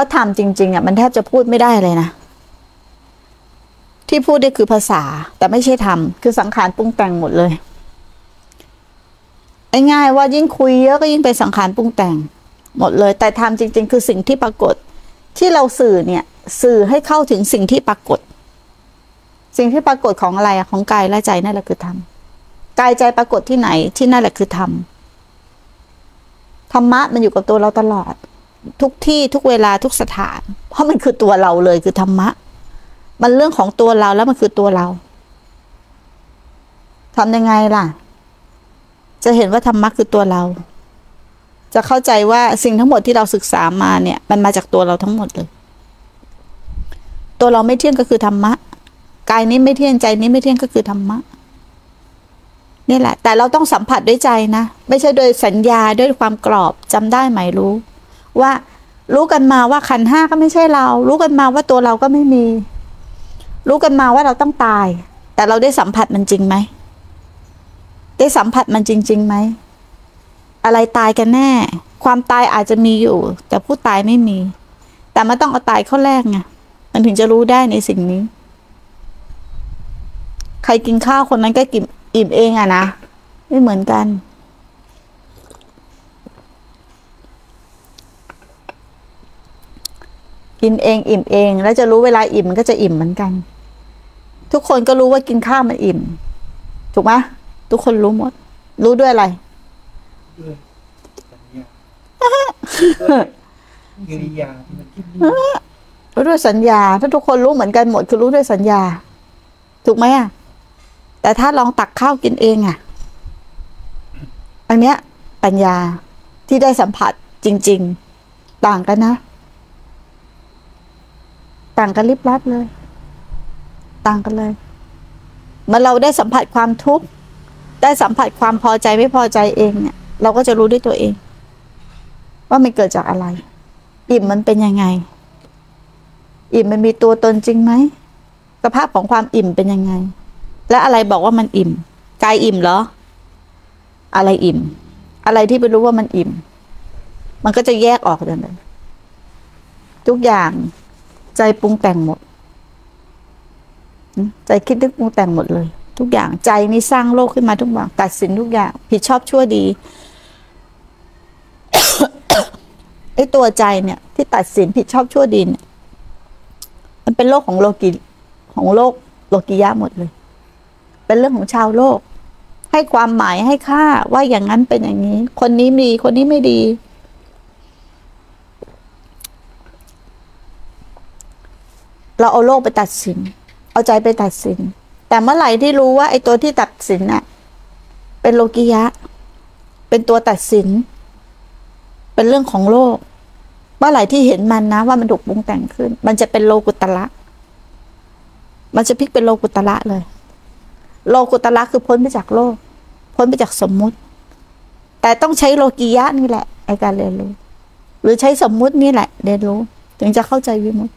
ถ้าทำจริง ๆอะมันแทบจะพูดไม่ได้เลยนะ ที่พูดได้คือภาษา แต่ไม่ใช่ทำคือสังขารปรุงแต่งหมดเลยง่ายๆว่ายิ่งคุยเยอะก็ยิ่งเป็นสังขารปรุงแต่ง หมดเลย แต่ทำจริง ๆ คือสิ่งที่ปรากฏ ที่เราสื่อเนี่ย สื่อให้เข้าถึงสิ่งที่ปรากฏ สิ่งที่ปรากฏของอะไรของกายและใจนั่นแหละคือธรรมกายใจปรากฏที่ไหนที่นั่นแหละคือธรรมธรรมะมันอยู่กับตัวเราตลอด ทุกที่ทุกเวลาทุกสถาน เพราะมันคือตัวเราเลยคือธรรมะ มันเรื่องของตัวเราแล้วมันคือตัวเราทำยังไงล่ะ จะเห็นว่าธรรมะคือตัวเรา จะเข้าใจว่าสิ่งทั้งหมดที่เราศึกษามาเนี่ย มันมาจากตัวเราทั้งหมดเลย ตัวเราไม่เที่ยงก็คือธรรมะกายนี้ไม่เที่ยงใจนี้ไม่เที่ยงก็คือธรรมะนี่แหละ แต่เราต้องสัมผัสด้วยใจนะ ไม่ใช่โดยสัญญาด้วยความกรอบจำได้ไหมรู้ ว่ารู้กันมาว่าขันห้าก็ไม่ใช่เรา รู้กันมาว่าตัวเราก็ไม่มี รู้กันมาว่าเราต้องตาย แต่เราได้สัมผัสมันจริงไหม ได้สัมผัสมันจริงๆไหม อะไรตายกันแน่ ความตายอาจจะมีอยู่ แต่ผู้ตายไม่มี แต่มันต้องเอาตายเข้าแรกไงมันถึงจะรู้ได้ในสิ่งนี้ ใครกินข้าวคนนั้นก็กินอิ่มเองอะนะ ไม่เหมือนกัน กินเองอิ่มเอง แล้วจะรู้เวลาอิ่มมันก็จะอิ่มเหมือนกัน ทุกคนก็รู้ว่ากินข้าวมันอิ่ม ถูกไหมทุกคนรู้หมด รู้ด้วยอะไรด้วยสัญญาด้วยกิริยาที่มันคิดนี่รู้ด้วยสัญญา ถ้าทุกคนรู้เหมือนกันหมดคือรู้ด้วยสัญญา ถูกไหมอะ แต่ถ้าลองตักข้าวกินเองอะ อันเนี้ย ปัญญาที่ได้สัมผัสจริง ๆ ต่างกันนะ ต่างกันลิบลับเลย ต่างกันเลยเมื่อเราได้สัมผัสความทุกข์ได้สัมผัสความพอใจไม่พอใจเองเนี่ย เราก็จะรู้ด้วยตัวเอง ว่ามันเกิดจากอะไร อิ่มมันเป็นยังไง อิ่มมันมีตัวตนจริงไหมสภาพของความอิ่มเป็นยังไง และอะไรบอกว่ามันอิ่มกายอิ่มเหรอ อะไรอิ่ม อะไรที่ไปรู้ว่ามันอิ่ม มันก็จะแยกออกเลยทุกอย่าง ใจปรุงแต่งหมด ใจคิดนึกปรุงแต่งหมดเลย ทุกอย่างใจนี่สร้างโลกขึ้นมาทุกอย่างตัดสินทุกอย่าง ผิดชอบชั่วดีไอ้ตัวใจเนี่ย ที่ตัดสินผิดชอบชั่วดีเนี่ยมันเป็นโลกของโลกิของโลกโลกิยะหมดเลย เป็นเรื่องของชาวโลก ให้ความหมายให้ค่าว่าอย่างนั้นเป็นอย่างนี้ คนนี้มีคนนี้ไม่ดี เราเอาโลกไปตัดสิน เอาใจไปตัดสิน แต่เมื่อไหร่ที่รู้ว่าไอ้ตัวที่ตัดสินน่ะ เป็นโลกิยะ เป็นตัวตัดสิน เป็นเรื่องของโลก เมื่อไหร่ที่เห็นมันนะ ว่ามันถูกปรุงแต่งขึ้น มันจะเป็นโลกุตละ มันจะพลิกเป็นโลกุตละเลย โลกุตละคือพ้นไปจากโลก พ้นไปจากสมมุติ แต่ต้องใช้โลกียะนี่แหละในการเรียนรู้ หรือใช้สมมุตินี่แหละ เรียนรู้ ถึงจะเข้าใจวิมุตติ